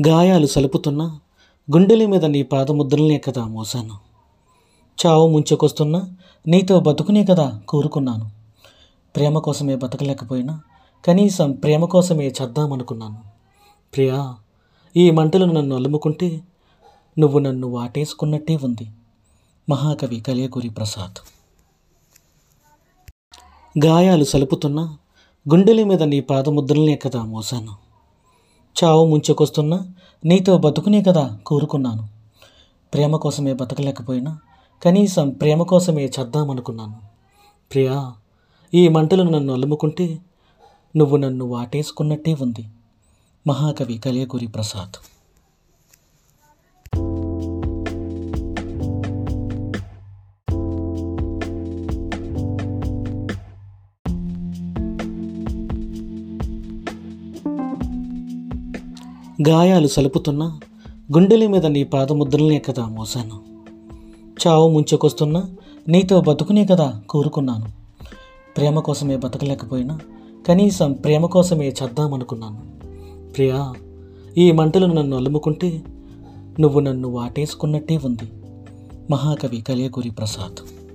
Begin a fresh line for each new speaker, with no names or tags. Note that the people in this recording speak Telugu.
గాయాలు సలుపుతున్నా గుండెల మీద నీ పాదముద్రలనే కదా మోసాను చావు ముంచుకొస్తున్నా నీతో బతుకునే కదా కోరుకున్నాను. ప్రేమ కోసమే బతకలేకపోయినా కనీసం ప్రేమ కోసమే చద్దామనుకున్నాను. ప్రియా ఈ మంటలు నన్ను అలుముకుంటే నువ్వు నన్ను వాటేసుకున్నట్టే ఉంది. మహాకవి కలియకూరి ప్రసాద్. గాయాలు సలుపుతున్నా గుండెల మీద నీ పాదముద్రలనే కదా మోసాను చావు ముంచుకొస్తున్నా నీతో బతుకునే కదా కోరుకున్నాను. ప్రేమ కోసమే బతకలేకపోయినా కనీసం ప్రేమ కోసమే చద్దామనుకున్నాను. ప్రియా ఈ మంటలు నన్ను అలుముకుంటే నువ్వు నన్ను వాటేసుకున్నట్టే ఉంది. మహాకవి కలియకూరి ప్రసాద్. గాయాలు సలుపుతున్నా గుండెల మీద నీ పాదముద్రలనే కదా మోసాను చావు ముంచుకొస్తున్నా నీతో బతుకునే కదా కోరుకున్నాను. ప్రేమ కోసమే బతకలేకపోయినా కనీసం ప్రేమ కోసమే చద్దామనుకున్నాను. ప్రియా ఈ మంటలు నన్ను అలుముకుంటే నువ్వు నన్ను వాటేసుకున్నట్టే ఉంది. మహాకవి కలియకూరి ప్రసాద్.